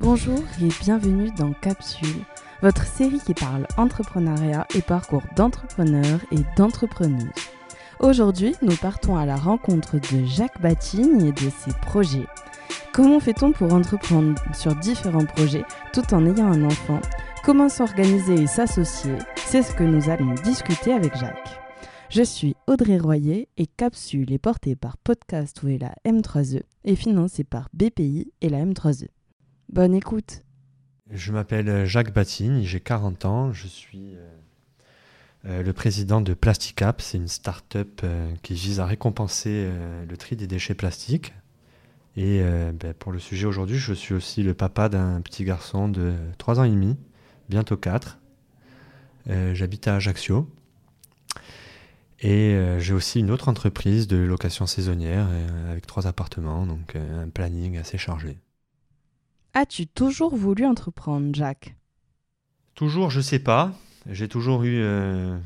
Bonjour et bienvenue dans Capsule, votre série qui parle entrepreneuriat et parcours d'entrepreneurs et d'entrepreneuses. Aujourd'hui, nous partons à la rencontre de Jacques Batigne et de ses projets. Comment fait-on pour entreprendre sur différents projets tout en ayant un enfant? Comment s'organiser et s'associer? C'est ce que nous allons discuter avec Jacques. Je suis Audrey Royer et Capsule est portée par Podcast et la M3E et financée par BPI et la M3E. Bonne écoute. Je m'appelle Jacques Batigne, j'ai 40 ans, je suis euh, euh, le président de Plasticap, c'est une start-up euh, qui vise à récompenser le tri des déchets plastiques. Et ben, pour le sujet aujourd'hui, je suis aussi le papa d'un petit garçon de 3 ans et demi, bientôt 4. J'habite à Ajaccio. Et j'ai aussi une autre entreprise de location saisonnière avec trois appartements, donc un planning assez chargé. As-tu toujours voulu entreprendre, Jacques Toujours, je sais pas. J'ai toujours eu euh,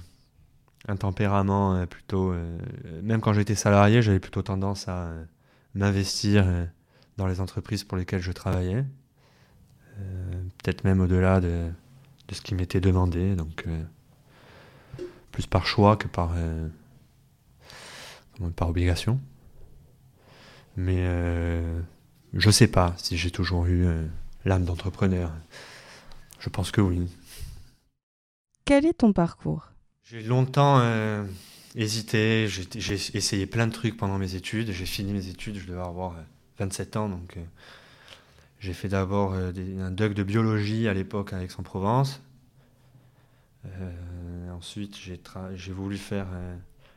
un tempérament euh, plutôt. Euh, même quand j'étais salarié, j'avais plutôt tendance à m'investir dans les entreprises pour lesquelles je travaillais. Peut-être même au-delà de, ce qui m'était demandé. Donc, plus par choix que par, par obligation. Mais je sais pas si j'ai toujours eu euh, l'âme d'entrepreneur. Je pense que oui. Quel est ton parcours? J'ai longtemps euh, hésité, j'ai essayé plein de trucs pendant mes études. J'ai fini mes études, je devais avoir 27 euh, ans, donc j'ai fait d'abord un doc de biologie à l'époque à Aix-en-Provence. ensuite, j'ai voulu faire.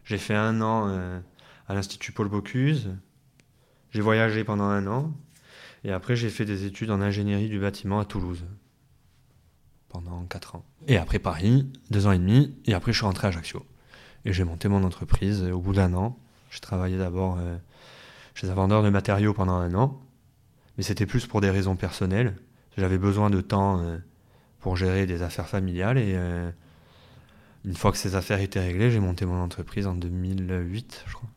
j'ai fait un an à l'Institut Paul Bocuse. J'ai voyagé pendant un an. Et après, j'ai fait des études en ingénierie du bâtiment à Toulouse pendant 4 ans. Et après Paris, 2 ans et demi, et après je suis rentré à Ajaccio. Et j'ai monté mon entreprise au bout d'un an. J'ai travaillé d'abord euh, chez un vendeur de matériaux pendant un an, mais c'était plus pour des raisons personnelles. J'avais besoin de temps euh, pour gérer des affaires familiales et euh, une fois que ces affaires étaient réglées, j'ai monté mon entreprise en 2008, je crois.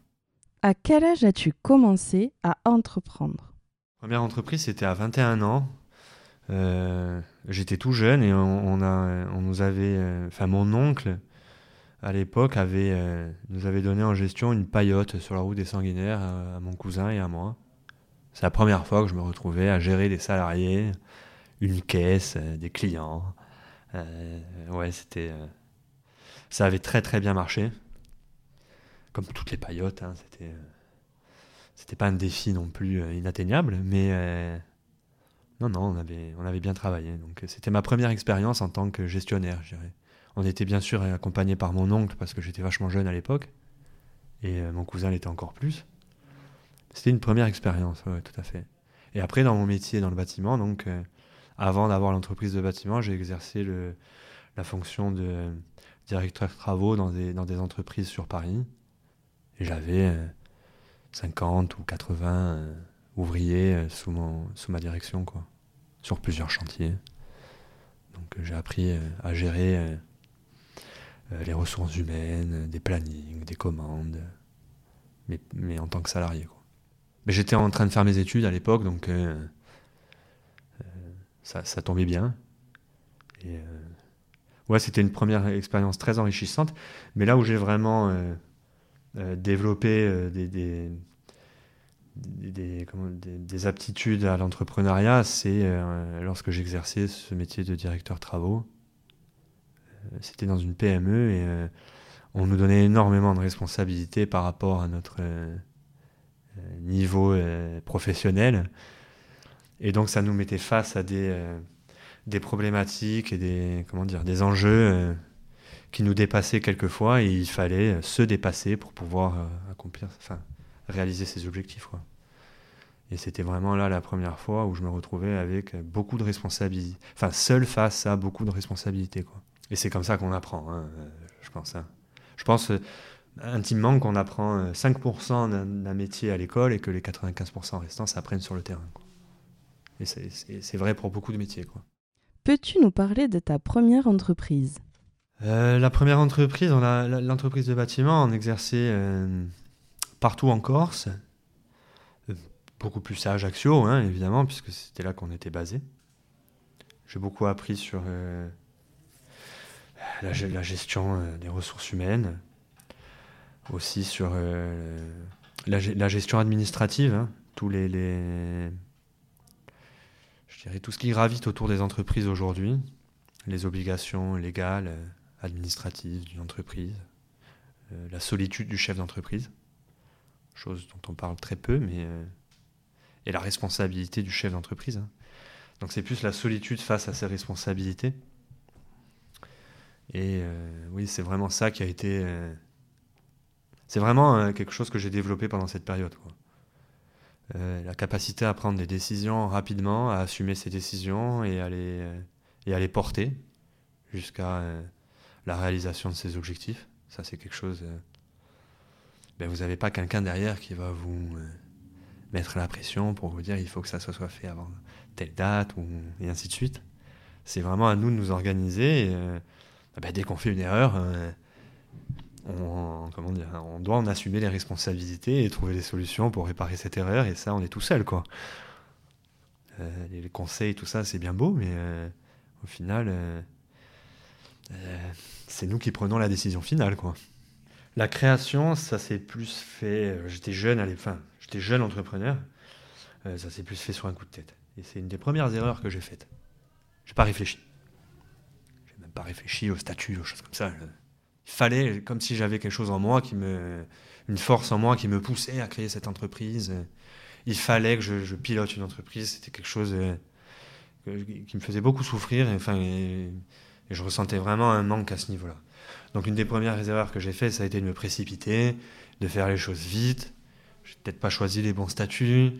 À quel âge as-tu commencé à entreprendre? Première entreprise, c'était à 21 ans. Euh, j'étais tout jeune et on, a, on nous avait, euh, enfin mon oncle à l'époque euh, nous avait donné en gestion une paillote sur la route des Sanguinaires à, mon cousin et à moi. C'est la première fois que je me retrouvais à gérer des salariés, une caisse, des clients. ouais, c'était, ça avait très très bien marché, comme toutes les paillotes. Hein, c'était c'était pas un défi non plus euh, inatteignable, mais euh, non, non, on avait, on avait bien travaillé. Donc c'était ma première expérience en tant que gestionnaire, je dirais. On était bien sûr accompagné par mon oncle parce que j'étais vachement jeune à l'époque, et euh, mon cousin l'était encore plus. C'était une première expérience, tout à fait. Et après, dans mon métier dans le bâtiment, donc avant d'avoir l'entreprise de bâtiment, j'ai exercé le, la fonction de directeur travaux dans des, dans des entreprises sur Paris. Et j'avais 50 ou 80 euh, ouvriers euh, sous, mon, sous ma direction, quoi, sur plusieurs chantiers. Donc euh, j'ai appris à gérer les ressources humaines, des plannings, des commandes, mais, mais en tant que salarié. Quoi. Mais j'étais en train de faire mes études à l'époque, donc ça, ça, tombait bien. Ouais, c'était une première expérience très enrichissante, mais là où j'ai vraiment développer euh, des, des, des, des, aptitudes à l'entrepreneuriat, c'est euh, lorsque j'exerçais ce métier de directeur travaux. C'était dans une PME et on nous donnait énormément de responsabilités par rapport à notre niveau professionnel. Et donc ça nous mettait face à des, des problématiques et des, comment dire, des enjeux qui nous dépassait quelquefois et il fallait se dépasser pour pouvoir euh, accomplir, enfin, réaliser ses objectifs. Et c'était vraiment là la première fois où je me retrouvais avec beaucoup de responsabilités, enfin seul face à beaucoup de responsabilités. Et c'est comme ça qu'on apprend, hein, euh, je pense. Hein. Je pense euh, intimement qu'on apprend 5% d'un métier à l'école et que les 95% restants s'apprennent sur le terrain. Et c'est vrai pour beaucoup de métiers. Peux-tu nous parler de ta première entreprise? Euh, la première entreprise, l'entreprise de bâtiment, on exerçait euh, partout en Corse, euh, beaucoup plus à Ajaccio, hein, évidemment, puisque c'était là qu'on était basé. j'ai beaucoup appris sur la, gestion des ressources humaines, aussi sur la, gestion administrative, hein. tous les, les, je dirais tout ce qui gravite autour des entreprises aujourd'hui, les obligations légales, administratives d'une entreprise, euh, la solitude du chef d'entreprise, chose dont on parle très peu, mais euh, et la responsabilité du chef d'entreprise. Hein. Donc c'est plus la solitude face à ses responsabilités. Et euh, oui, c'est vraiment ça qui a été. c'est vraiment quelque chose que j'ai développé pendant cette période. la capacité à prendre des décisions rapidement, à assumer ces décisions et à les, et à les porter jusqu'à la réalisation de ses objectifs. Ça, c'est quelque chose. Euh, ben, vous n'avez pas quelqu'un derrière qui va vous euh, mettre la pression pour vous dire il faut que ça soit fait avant telle date ou, et ainsi de suite. C'est vraiment à nous de nous organiser. Euh, ben, dès qu'on fait une erreur, on, comment dire, on doit en assumer les responsabilités et trouver des solutions pour réparer cette erreur. Et ça, on est tout seul. Quoi. les, conseils, tout ça, c'est bien beau, mais au final c'est nous qui prenons la décision finale, quoi. La création, ça s'est plus fait. Euh, j'étais jeune, enfin, j'étais jeune entrepreneur. Euh, ça s'est plus fait sur un coup de tête. Et c'est une des premières erreurs que j'ai faites. J'ai pas réfléchi. J'ai même pas réfléchi au statut, aux choses comme ça. Il fallait, comme si j'avais quelque chose en moi qui me, une force en moi qui me poussait à créer cette entreprise. Il fallait que je, pilote une entreprise. C'était quelque chose euh, qui me faisait beaucoup souffrir. Je ressentais vraiment un manque à ce niveau-là. Donc une des premières erreurs que j'ai faites, ça a été de me précipiter, de faire les choses vite. Je n'ai peut-être pas choisi les bons statuts.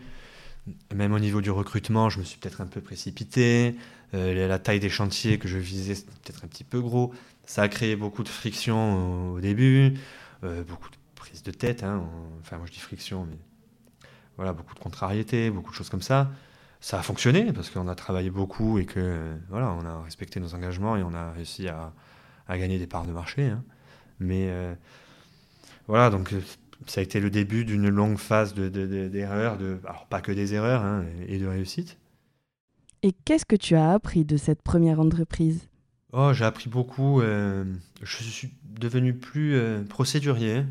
Même au niveau du recrutement, je me suis peut-être un peu précipité. Euh, la taille des chantiers que je visais, c'était peut-être un petit peu gros. Ça a créé beaucoup de friction au, début, euh, beaucoup de prises de tête. Hein. Enfin, moi je dis friction, mais voilà, beaucoup de contrariétés, beaucoup de choses comme ça ça a fonctionné parce qu'on a travaillé beaucoup et que voilà, on a respecté nos engagements et on a réussi à, à gagner des parts de marché. Hein. Mais euh, voilà, donc euh, ça a été le début d'une longue phase d'erreurs, de, de, alors pas que des erreurs hein, et de réussite. Et qu'est-ce que tu as appris de cette première entreprise? Oh, j'ai appris beaucoup. Euh, je suis devenu plus procédurier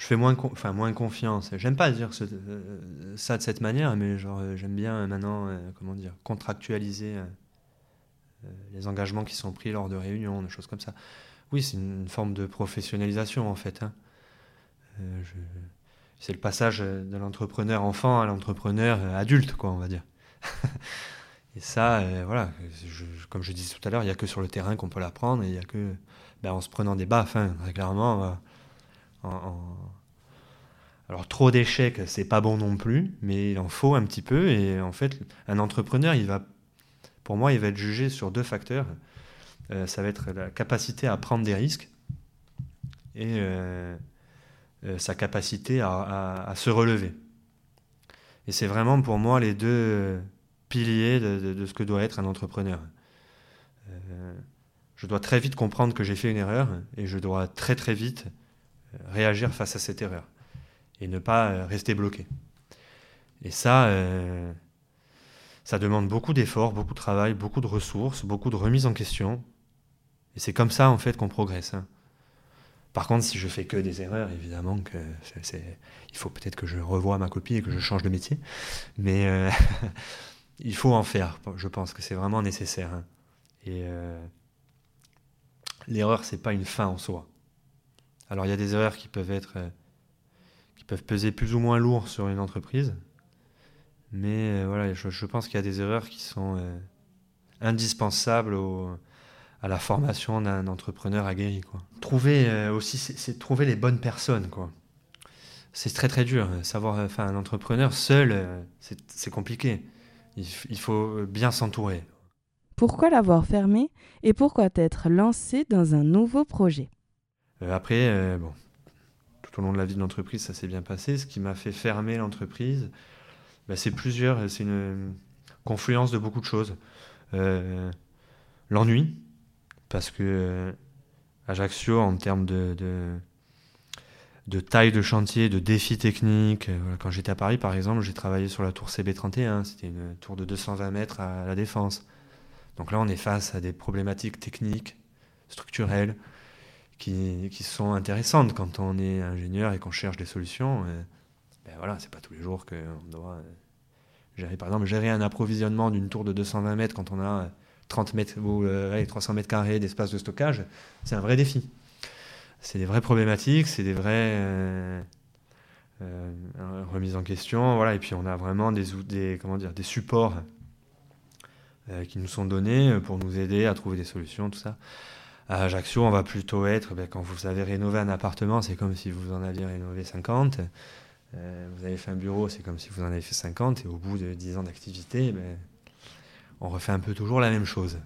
je fais moins, enfin, moins confiance. J'aime pas dire euh, ça de cette manière, mais genre, euh, j'aime bien euh, maintenant, comment dire, contractualiser les engagements qui sont pris lors de réunions, des choses comme ça. Oui, c'est une, forme de professionnalisation en fait. Hein. c'est le passage de l'entrepreneur enfant à l'entrepreneur adulte, quoi, on va dire. et ça, voilà, comme je disais tout à l'heure, il n'y a que sur le terrain qu'on peut l'apprendre, et il n'y a que ben, en se prenant des baffes, hein, clairement alors trop d'échecs, c'est pas bon non plus, mais il en faut un petit peu. Et en fait, un entrepreneur, va, pour moi, il va être jugé sur deux facteurs. Euh, ça va être la capacité à prendre des risques et euh, euh, sa capacité à, se relever. Et c'est vraiment pour moi les deux piliers de, de, ce que doit être un entrepreneur. je dois très vite comprendre que j'ai fait une erreur et je dois très très vite réagir face à cette erreur et ne pas euh, rester bloqué. Et ça, euh, ça demande beaucoup d'efforts, beaucoup de travail, beaucoup de ressources, beaucoup de remise en question. Et c'est comme ça en fait qu'on progresse. Hein. Par contre, si je fais que des erreurs, évidemment que il faut peut-être que je revoie ma copie et que je change de métier. Mais euh, il faut en faire. Je pense que c'est vraiment nécessaire. Hein. Et l'erreur, c'est pas une fin en soi. Alors il y a des erreurs qui peuvent être euh, qui peuvent peser plus ou moins lourd sur une entreprise, mais euh, voilà, je, pense qu'il y a des erreurs qui sont euh, indispensables à la formation d'un entrepreneur aguerri. Trouver aussi, c'est trouver les bonnes personnes. Quoi. C'est très très dur. Savoir, un entrepreneur seul, c'est compliqué. Il, faut bien s'entourer. Pourquoi l'avoir fermé et pourquoi t'être lancé dans un nouveau projet? Après, euh, bon, tout au long de la vie de l'entreprise, ça s'est bien passé. Ce qui m'a fait fermer l'entreprise, bah, c'est plusieurs, c'est une confluence de beaucoup de choses. Euh, l'ennui, parce que Ajaccio, en termes de, de, taille de chantier, de défis techniques, quand j'étais à Paris, par exemple, j'ai travaillé sur la tour CB31, c'était une tour de 220 mètres à la Défense. Donc là, on est face à des problématiques techniques, structurelles, qui, sont intéressantes quand on est ingénieur et qu'on cherche des solutions. ben voilà, c'est pas tous les jours qu'on doit euh, gérer. Par exemple, gérer un approvisionnement d'une tour de 220 mètres quand on a 30 mètres ou 300 mètres carrés d'espace de stockage, c'est un vrai défi. C'est des vraies problématiques, c'est des vraies euh, euh, remises en question. Voilà. Et puis on a vraiment des, des, comment dire, des supports euh, qui nous sont donnés pour nous aider à trouver des solutions, tout ça. À Ajaccio, on va plutôt être, ben, quand vous avez rénové un appartement, c'est comme si vous en aviez rénové 50. vous avez fait un bureau, c'est comme si vous en avez fait 50. Et au bout de 10 ans d'activité, ben, on refait un peu toujours la même chose.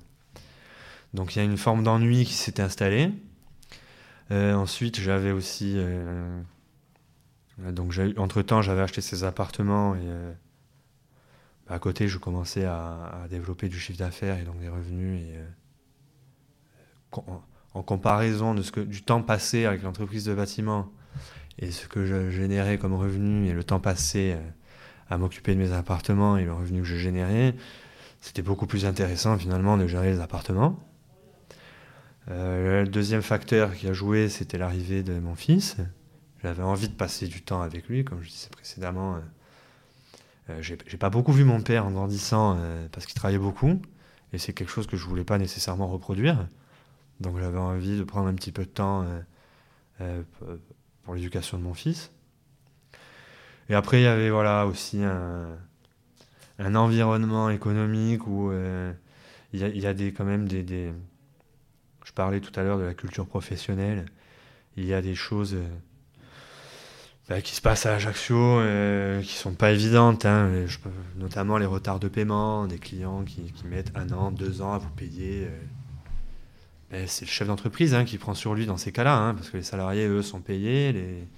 Donc il y a une forme d'ennui qui s'est installée. Euh, ensuite, j'avais aussi. Euh, donc, entre-temps, j'avais acheté ces appartements et euh, à côté, je commençais à, développer du chiffre d'affaires et donc des revenus. En, comparaison de ce que, du temps passé avec l'entreprise de bâtiment et ce que je générais comme revenu et le temps passé à m'occuper de mes appartements et le revenu que je générais, c'était beaucoup plus intéressant finalement de gérer les appartements. Euh, le deuxième facteur qui a joué, c'était l'arrivée de mon fils. J'avais envie de passer du temps avec lui, comme je disais précédemment. Euh, euh j'ai pas beaucoup vu mon père en grandissant euh, parce qu'il travaillait beaucoup, et c'est quelque chose que je voulais pas nécessairement reproduire. Donc j'avais envie de prendre un petit peu de temps pour l'éducation de mon fils. Et après, il y avait voilà aussi un, environnement économique où il y, a, des, quand même des, je parlais tout à l'heure de la culture professionnelle. Il y a des choses euh, bah, qui se passent à Ajaccio euh, qui sont pas évidentes. Hein. notamment les retards de paiement, des clients qui, mettent un an, deux ans à vous payer. Euh. c'est le chef d'entreprise hein, qui prend sur lui dans ces cas-là, hein, parce que les salariés, eux, sont payés, les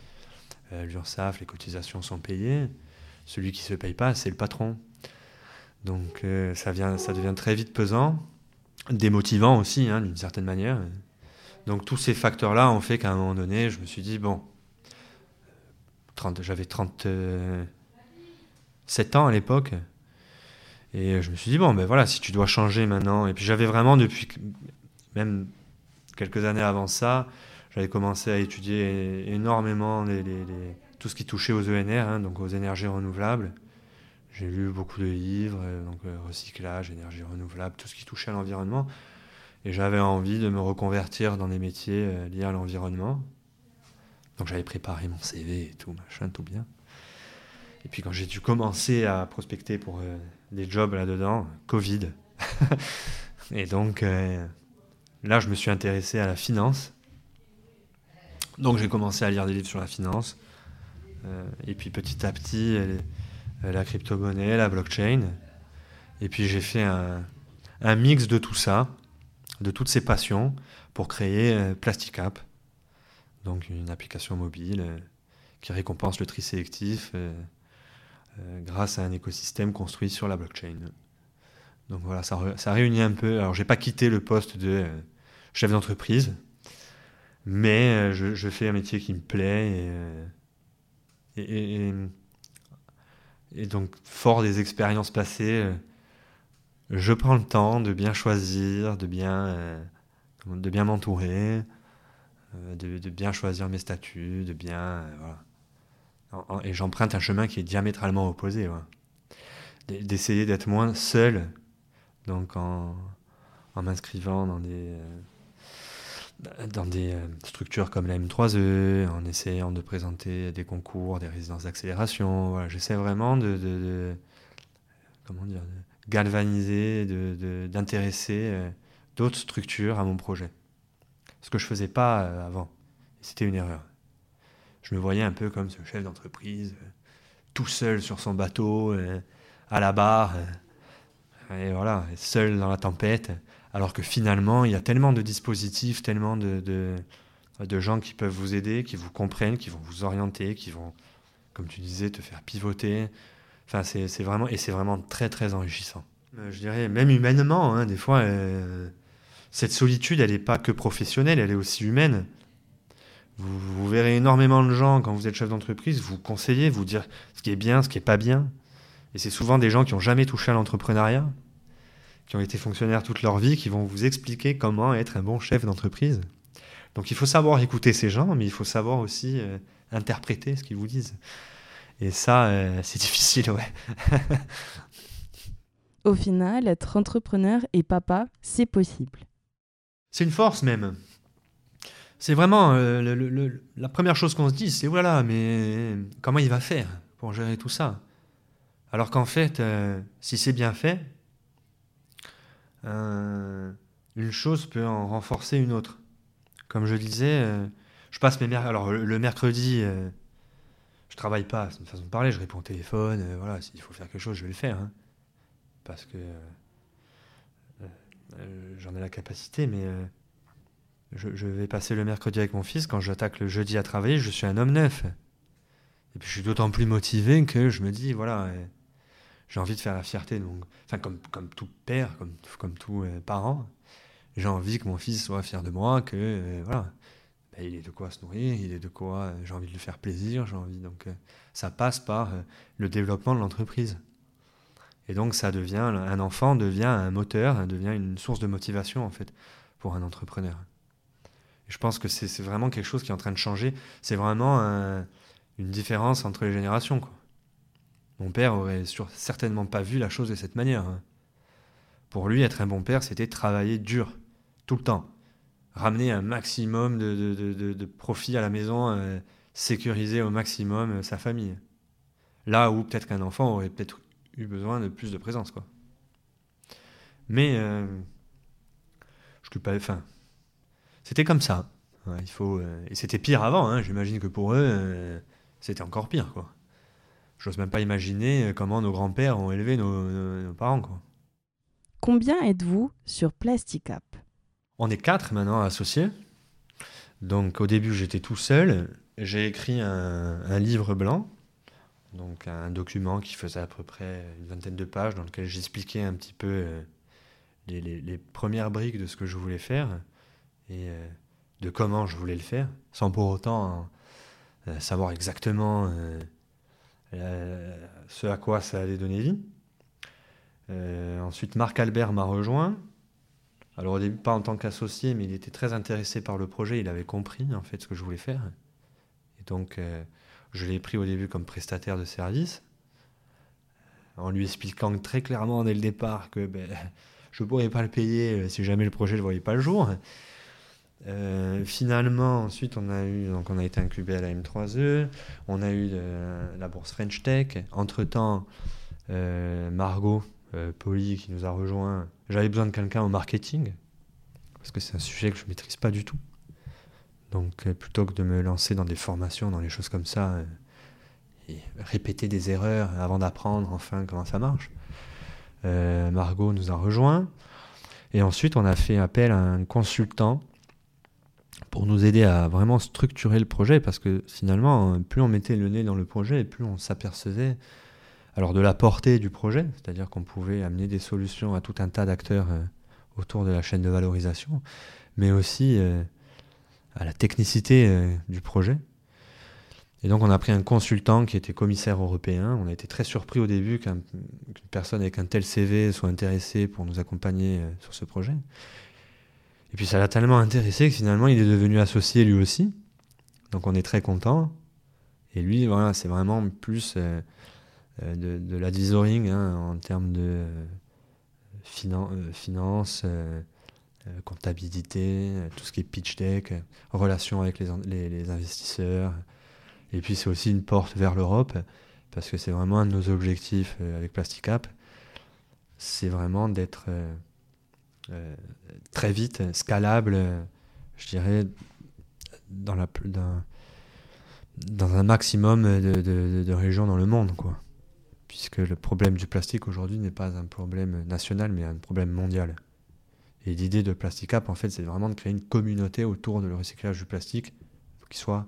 l'URSSAF, les cotisations sont payées. Celui qui ne se paye pas, c'est le patron. Donc ça, vient, ça devient très vite pesant démotivant aussi, hein, d'une certaine manière. Donc tous ces facteurs-là ont fait qu'à un moment donné, je me suis dit, bon, j'avais 37 ans à l'époque, et je me suis dit, bon, ben voilà, si tu dois changer maintenant, et puis j'avais vraiment, depuis même quelques années avant ça, j'avais commencé à étudier énormément tout ce qui touchait aux ENR, hein, donc aux énergies renouvelables. J'ai lu beaucoup de livres, euh, donc euh, recyclage, énergie renouvelable, tout ce qui touchait à l'environnement. Et j'avais envie de me reconvertir dans des métiers euh, liés à l'environnement. Donc j'avais préparé mon CV et tout, machin, tout bien. Et puis quand j'ai dû commencer à prospecter pour des jobs là-dedans, Covid. et donc là, je me suis intéressé à la finance. Donc j'ai commencé à lire des livres sur la finance. et puis petit à petit, euh, la crypto-monnaie, la blockchain. Et puis j'ai fait un, mix de tout ça, de toutes ces passions, pour créer euh, Plasticap, donc une application mobile euh, qui récompense le tri sélectif grâce à un écosystème construit sur la blockchain. Donc voilà, ça, ça réunit un peu. Alors j'ai pas quitté le poste de chef d'entreprise, mais je, fais un métier qui me plaît et et donc, fort des expériences passées, euh, je prends le temps de bien choisir, de bien, euh, de bien m'entourer, euh, de, bien choisir mes statuts, de bien. voilà. Et j'emprunte un chemin qui est diamétralement opposé. D'essayer d'être moins seul, donc en, en m'inscrivant dans des dans des euh, structures comme la M3E, en essayant de présenter des concours, des résidences d'accélération. Voilà, J'essaie vraiment de, comment dire, galvaniser, d'intéresser euh, d'autres structures à mon projet. Ce que je ne faisais pas euh, avant. C'était une erreur. Je me voyais un peu comme ce chef d'entreprise, tout seul sur son bateau, à la barre, et voilà, seul dans la tempête. Alors que finalement, il y a tellement de dispositifs, tellement de, de, gens qui peuvent vous aider, qui vous comprennent, qui vont vous orienter, qui vont, comme tu disais, te faire pivoter. Enfin, c'est vraiment, et c'est vraiment très, très enrichissant. Euh, je dirais, même humainement, hein, des fois, euh, cette solitude, elle n'est pas que professionnelle, elle est aussi humaine. Vous, vous, verrez énormément de gens, quand vous êtes chef d'entreprise, vous conseiller, vous dire ce qui est bien, ce qui n'est pas bien. Et c'est souvent des gens qui n'ont jamais touché à l'entrepreneuriat, qui ont été fonctionnaires toute leur vie, qui vont vous expliquer comment être un bon chef d'entreprise. Donc il faut savoir écouter ces gens, mais il faut savoir aussi euh, interpréter ce qu'ils vous disent. Et ça, euh, c'est difficile, ouais. Au final, être entrepreneur et papa, c'est possible. C'est une force même. C'est vraiment euh, la première chose qu'on se dit, c'est voilà, mais comment il va faire pour gérer tout ça? Alors qu'en fait, si c'est bien fait, euh, une chose peut en renforcer une autre. Comme je disais, euh, je passe mes mercredis. Alors le, mercredi, euh, je travaille pas, c'est une façon de parler, je réponds au téléphone, voilà, s'il faut faire quelque chose, je vais le faire. Hein. parce que j'en ai la capacité, mais je, vais passer le mercredi avec mon fils. Quand j'attaque le jeudi à travailler, je suis un homme neuf. Et puis je suis d'autant plus motivé que je me dis, voilà j'ai envie de faire la fierté. Donc, enfin, comme, comme tout père, comme, comme tout euh, parent, j'ai envie que mon fils soit fier de moi, que euh, voilà, ben, il est de quoi se nourrir, il est de quoi, euh, j'ai envie de lui faire plaisir, j'ai envie. Donc, ça passe par le développement de l'entreprise. Et donc, ça devient, un enfant devient un moteur, devient une source de motivation, en fait, pour un entrepreneur. Je pense que c'est vraiment quelque chose qui est en train de changer. C'est vraiment une différence entre les générations, quoi. Mon père aurait certainement pas vu la chose de cette manière. Hein. Pour lui, être un bon père, c'était travailler dur, tout le temps. Ramener un maximum de, profit à la maison, euh, sécuriser au maximum euh, sa famille. Là où peut-être qu'un enfant aurait peut-être eu besoin de plus de présence. quoi. Mais euh, je pas. Enfin, c'était comme ça. il faut, et c'était pire avant. Hein. J'imagine que pour eux, c'était encore pire. quoi. J'ose même pas imaginer comment nos grands-pères ont élevé nos, parents. Quoi. Combien êtes-vous sur Plasticap On est quatre maintenant associés. Donc au début j'étais tout seul. J'ai écrit un, livre blanc, donc un document qui faisait à peu près une vingtaine de pages dans lequel j'expliquais un petit peu euh, les, premières briques de ce que je voulais faire et euh, de comment je voulais le faire, sans pour autant euh, savoir exactement euh, ce à quoi ça allait donner vie. Euh, ensuite, Marc Albert m'a rejoint. Alors au début, pas en tant qu'associé, mais il était très intéressé par le projet. Il avait compris en fait ce que je voulais faire. Et donc, euh, je l'ai pris au début comme prestataire de service, en lui expliquant très clairement dès le départ que ben, je ne pourrais pas le payer si jamais le projet ne voyait pas le jour. Euh, finalement, ensuite, on a eu, donc on a été incubé à la M3E, on a eu la bourse French Tech. Entre temps, euh, Margot euh, qui nous a rejoint. J'avais besoin de quelqu'un au marketing parce que c'est un sujet que je maîtrise pas du tout. Donc, plutôt que de me lancer dans des formations, dans les choses comme ça, et répéter des erreurs avant d'apprendre enfin comment ça marche, Margot nous a rejoint. Et ensuite, on a fait appel à un consultant pour nous aider à vraiment structurer le projet, parce que finalement, plus on mettait le nez dans le projet, plus on s'apercevait alors de la portée du projet, c'est-à-dire qu'on pouvait amener des solutions à tout un tas d'acteurs euh, autour de la chaîne de valorisation, mais aussi euh, à la technicité euh, du projet. Et donc on a pris un consultant qui était commissaire européen. On a été très surpris au début qu'une personne avec un tel CV soit intéressée pour nous accompagner sur ce projet. Et puis ça l'a tellement intéressé que finalement il est devenu associé lui aussi. Donc on est très content. Et lui, voilà, c'est vraiment plus euh, euh, de, l'advisoring hein, en termes de euh, finance, comptabilité, tout ce qui est pitch deck, relation avec les, investisseurs. Et puis c'est aussi une porte vers l'Europe, parce que c'est vraiment un de nos objectifs avec Plasticap. C'est vraiment d'être euh, très vite, scalable, je dirais, dans, un maximum de, régions dans le monde. Quoi. Puisque le problème du plastique aujourd'hui n'est pas un problème national, mais un problème mondial. Et l'idée de Plasticap, en fait, c'est vraiment de créer une communauté autour de le recyclage du plastique qui soit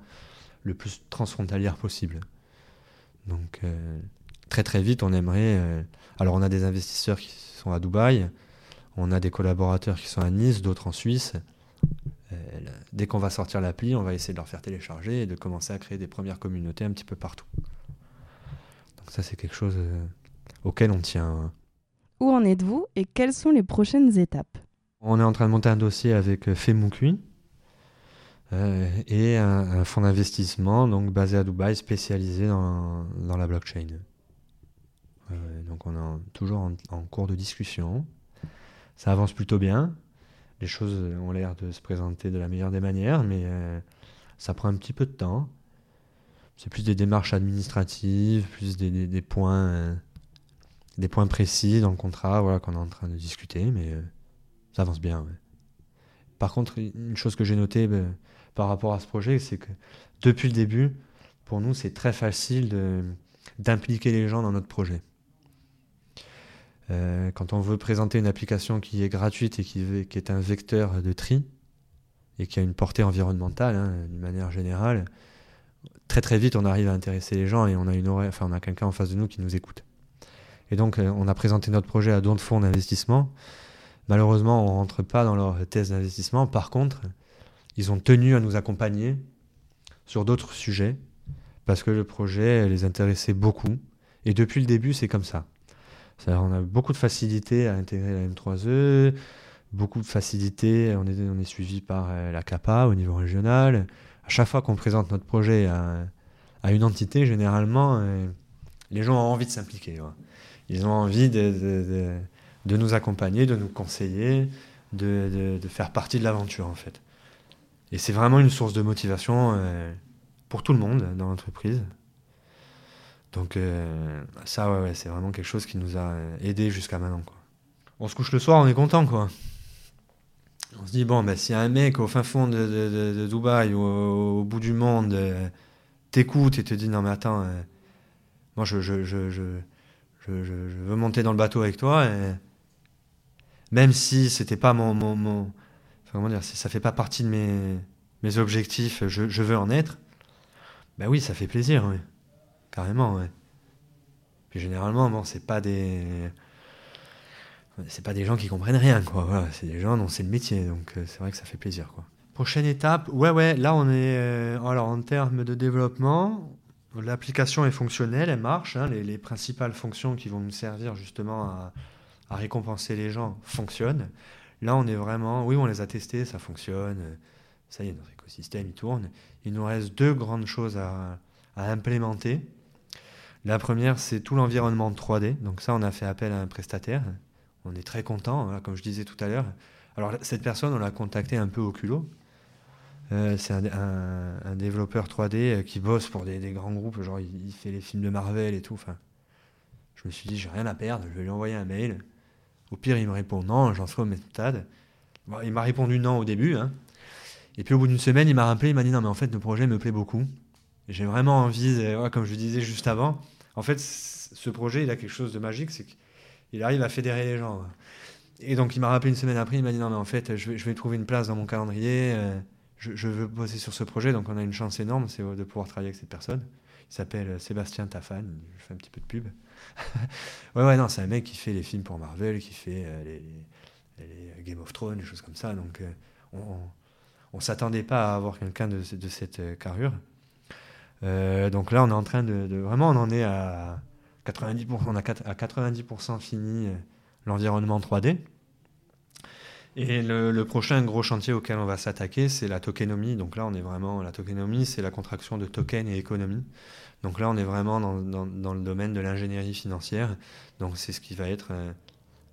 le plus transfrontalière possible. Donc, euh, très très vite, on aimerait. Euh, alors, on a des investisseurs qui sont à Dubaï, on a des collaborateurs qui sont à Nice, d'autres en Suisse. Euh, dès qu'on va sortir l'appli, on va essayer de leur faire télécharger et de commencer à créer des premières communautés un petit peu partout. Donc ça, c'est quelque chose euh, auquel on tient. Hein. Où en êtes-vous et quelles sont les prochaines étapes? On est en train de monter un dossier avec euh, et un, fonds d'investissement donc basé à Dubaï spécialisé dans, dans la blockchain. donc on est toujours en, cours de discussion. Ça avance plutôt bien. Les choses ont l'air de se présenter de la meilleure des manières, mais euh, ça prend un petit peu de temps. C'est plus des démarches administratives, plus des, points, euh, des points précis dans le contrat voilà, qu'on est en train de discuter, mais ça avance bien. Par contre, une chose que j'ai notée, ben, par rapport à ce projet, c'est que depuis le début, pour nous, c'est très facile d'impliquer les gens dans notre projet. Euh, quand on veut présenter une application qui est gratuite et qui, est un vecteur de tri et qui a une portée environnementale hein, d'une manière générale, très très vite on arrive à intéresser les gens et on a enfin a quelqu'un en face de nous qui nous écoute. Et donc euh, on a présenté notre projet à d'autres fonds d'investissement. Malheureusement, on rentre pas dans leur thèse d'investissement. Par contre, ils ont tenu à nous accompagner sur d'autres sujets parce que le projet les intéressait beaucoup. Et depuis le début, c'est comme ça. On a beaucoup de facilité à intégrer la M3E, beaucoup de facilité, on est, suivi par euh, la CAPA au niveau régional. À chaque fois qu'on présente notre projet à, une entité, généralement, euh, les gens ont envie de s'impliquer. Ils ont envie de, de, nous accompagner, de nous conseiller, de, faire partie de l'aventure en fait. Et c'est vraiment une source de motivation euh, pour tout le monde dans l'entreprise. Donc euh, ça, ouais, c'est vraiment quelque chose qui nous a aidé jusqu'à maintenant. Quoi. On se couche le soir, on est content, quoi. On se dit, bon, bah, si un mec au fin fond de, Dubaï ou au, bout du monde euh, t'écoute et te dit, non mais attends, moi je je, je, je, je, veux monter dans le bateau avec toi, même si c'était pas mon, mon, comment dire, si ça fait pas partie de mes, mes objectifs, je, je veux en être, ben oui, ça fait plaisir, oui. Carrément, ouais. Puis généralement, bon, c'est pas des. C'est pas des gens qui comprennent rien, quoi. C'est des gens dont c'est le métier, donc euh, c'est vrai que ça fait plaisir, quoi. Prochaine étape, ouais, ouais, là on est. Euh, alors en termes de développement, l'application est fonctionnelle, elle marche. Hein, les, les, principales fonctions qui vont nous servir justement à, à récompenser les gens fonctionnent. Là, on est vraiment, oui, on les a testés, ça fonctionne, ça y est, notre écosystème, il tourne. Il nous reste deux grandes choses à, implémenter. La première, c'est tout l'environnement 3D. Donc ça, on a fait appel à un prestataire. On est très content, hein, comme je disais tout à l'heure. Alors cette personne, on l'a contacté un peu au culot. Euh, c'est un, développeur 3D euh, qui bosse pour des, grands groupes, genre il, fait les films de Marvel et tout. Enfin, je me suis dit, j'ai rien à perdre, je vais lui envoyer un mail. Au pire, il me répond non, j'en serai au méthode. Bon, il m'a répondu non au début. Hein. Et puis au bout d'une semaine, il m'a rappelé, il m'a dit non, mais en fait, le projet me plaît beaucoup. J'ai vraiment envie, comme je disais juste avant, en fait, ce projet, il a quelque chose de magique, c'est qu'il arrive à fédérer les gens. Et donc, il m'a rappelé une semaine après, il m'a dit non, mais en fait, je vais, trouver une place dans mon calendrier, euh, je, veux bosser sur ce projet, donc on a une chance énorme, c'est de pouvoir travailler avec cette personne. Il s'appelle Sébastien Tafan, je fais un petit peu de pub. ouais, ouais, non, c'est un mec qui fait les films pour Marvel, qui fait euh, les, Game of Thrones, des choses comme ça. Donc, euh, on, on s'attendait pas à avoir quelqu'un de, de, cette euh, donc là, on est en train de, vraiment, on en est à 90%, on a à 90% fini l'environnement 3D. Et le, prochain gros chantier auquel on va s'attaquer, c'est la tokenomie. Donc là, on est vraiment, la tokenomie, c'est la contraction de token et économie. Donc là, on est vraiment dans, le domaine de l'ingénierie financière. Donc c'est ce qui va être euh,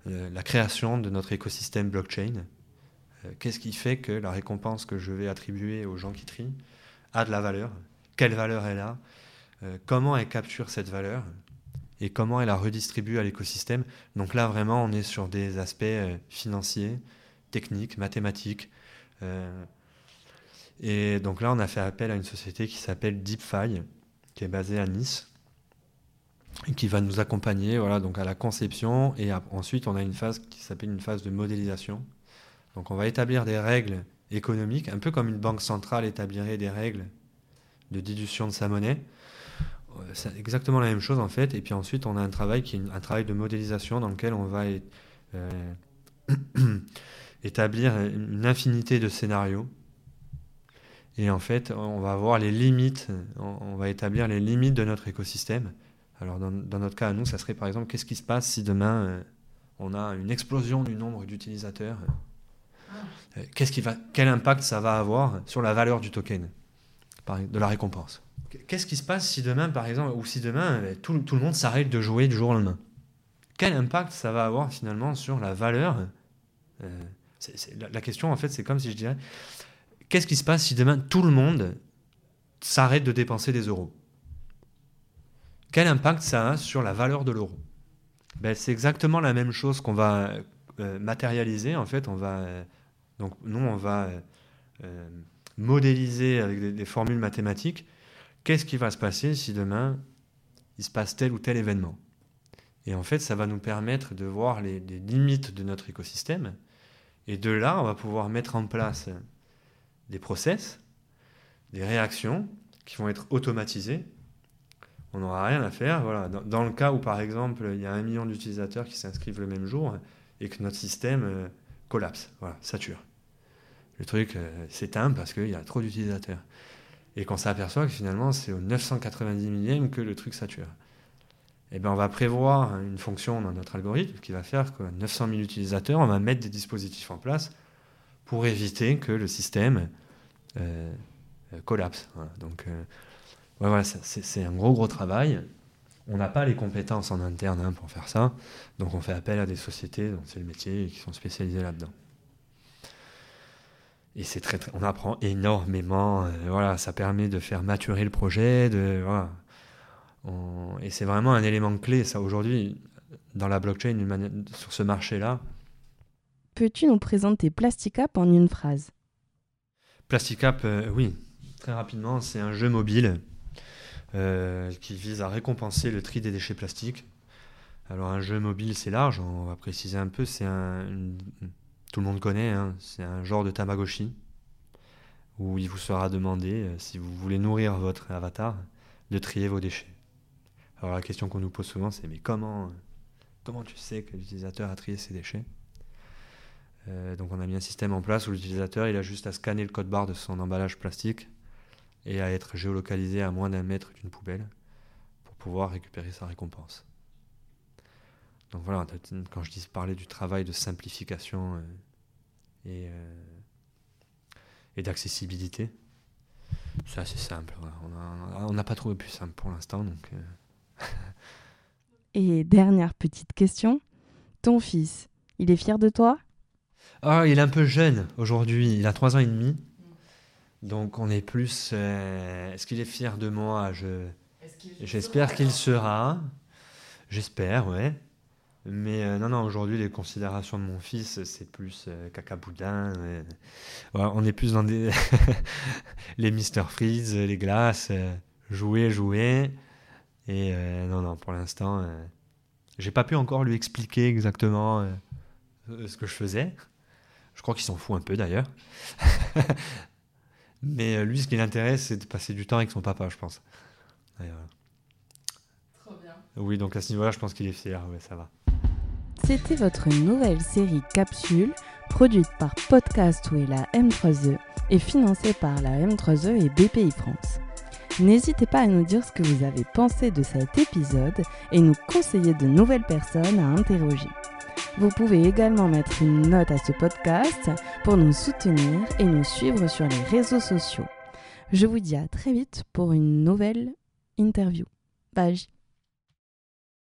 euh, la création de notre écosystème blockchain. Euh, qu'est-ce qui fait que la récompense que je vais attribuer aux gens qui trient a de la valeur? Quelle valeur elle a Comment elle capture cette valeur et comment elle la redistribue à l'écosystème. Donc là, vraiment, on est sur des aspects financiers, techniques, mathématiques. et donc là, on a fait appel à une société qui s'appelle DeepFi, qui est basé à Nice et qui va nous accompagner voilà, donc à la conception et ensuite on a une phase qui s'appelle une phase de modélisation. Donc on va établir des règles économiques, un peu comme une banque centrale établirait des règles de dilution de sa monnaie. Euh, c'est exactement la même chose en fait. Et puis ensuite on a un travail qui est un travail de modélisation dans lequel on va euh, établir une infinité de scénarios et en fait, on va avoir les limites, on, va établir les limites de notre écosystème. Alors dans, notre cas, nous, ça serait par exemple, qu'est-ce qui se passe si demain euh, on a une explosion du nombre d'utilisateurs? Quel impact ça va avoir sur la valeur du token, de la récompense. Qu'est-ce qui se passe si demain, par exemple, ou si demain euh, tout, le monde s'arrête de jouer du jour au lendemain? Quel impact ça va avoir finalement sur la valeur euh, la, question, en fait, c'est comme si je dirais qu'est-ce qui se passe si demain tout le monde s'arrête de dépenser des euros? Quel impact ça a sur la valeur de l'euro? Ben, C'est exactement la même chose qu'on va euh, matérialiser. En fait, on va, euh, donc, nous, on va modéliser avec des, formules mathématiques qu'est-ce qui va se passer si demain il se passe tel ou tel événement? Et en fait, ça va nous permettre de voir les, limites de notre écosystème. Et de là, on va pouvoir mettre en place des process, des réactions qui vont être automatisées. On n'aura rien à faire. Voilà. Dans, dans le cas où, par exemple, il y a un million d'utilisateurs qui s'inscrivent le même jour et que notre système euh, collapse, voilà, sature. Le truc euh, s'éteint parce qu'il y a trop d'utilisateurs. Et qu'on s'aperçoit que finalement, c'est au 990 millième que le truc sature. Eh ben, on va prévoir une fonction dans notre algorithme qui va faire que 900 000 utilisateurs, on va mettre des dispositifs en place pour éviter que le système euh, euh, collapse. Donc, voilà, c'est, un gros, gros travail. On n'a pas les compétences en interne hein, pour faire ça. Donc, on fait appel à des sociétés c'est le métier qui sont spécialisées là-dedans. Et c'est très, très, on apprend énormément. euh, voilà, ça permet de faire maturer le projet. De, voilà. On- et c'est vraiment un élément clé, ça, aujourd'hui, dans la blockchain, manière- sur ce marché-là. Peux-tu nous présenter Plasticap en une phrase? Plasticap, euh, oui, très rapidement, c'est un jeu mobile euh, qui vise à récompenser le tri des déchets plastiques. Alors un jeu mobile, c'est large, on va préciser un peu, c'est un... une- Tout le monde connaît, hein, c'est un genre de Tamagotchi, où il vous sera demandé, euh, si vous voulez nourrir votre avatar, de trier vos déchets. Alors la question qu'on nous pose souvent, c'est mais comment, comment tu sais que l'utilisateur a trié ses déchets? Euh, donc on a mis un système en place où l'utilisateur il a juste à scanner le code barre de son emballage plastique et à être géolocalisé à moins d'un mètre d'une poubelle pour pouvoir récupérer sa récompense. Donc voilà, quand je dis parler du travail de simplification euh, et, euh, et d'accessibilité, c'est assez simple. voilà. On n'a pas trouvé plus simple pour l'instant. Donc, euh, Et dernière petite question, ton fils, il est fier de toi? Ah, il est un peu jeune aujourd'hui, il a 3 ans et demi. Donc on est plus... euh, Est-ce qu'il est fier de moi? Je- J'espère qu'il sera. J'espère, ouais. Mais euh, non, non, aujourd'hui, les considérations de mon fils, c'est plus euh, caca boudin. euh, on est plus dans des les Mister Freeze, les glaces, euh, jouer, jouer. Et euh, non, non, pour l'instant, euh, j'ai pas pu encore lui expliquer exactement euh, euh, ce que je faisais. Je crois qu'il s'en fout un peu d'ailleurs. Mais euh, lui, ce qui l'intéresse, c'est de passer du temps avec son papa, je pense. Et, euh, oui, donc à ce niveau-là, je pense qu'il est fier. Ouais, ça va. C'était votre nouvelle série Capsule, produite par Podcastway et la M3E et financée par la M3E et BPI France. N'hésitez pas à nous dire ce que vous avez pensé de cet épisode et nous conseiller de nouvelles personnes à interroger. Vous pouvez également mettre une note à ce podcast pour nous soutenir et nous suivre sur les réseaux sociaux. Je vous dis à très vite pour une nouvelle interview. Bye.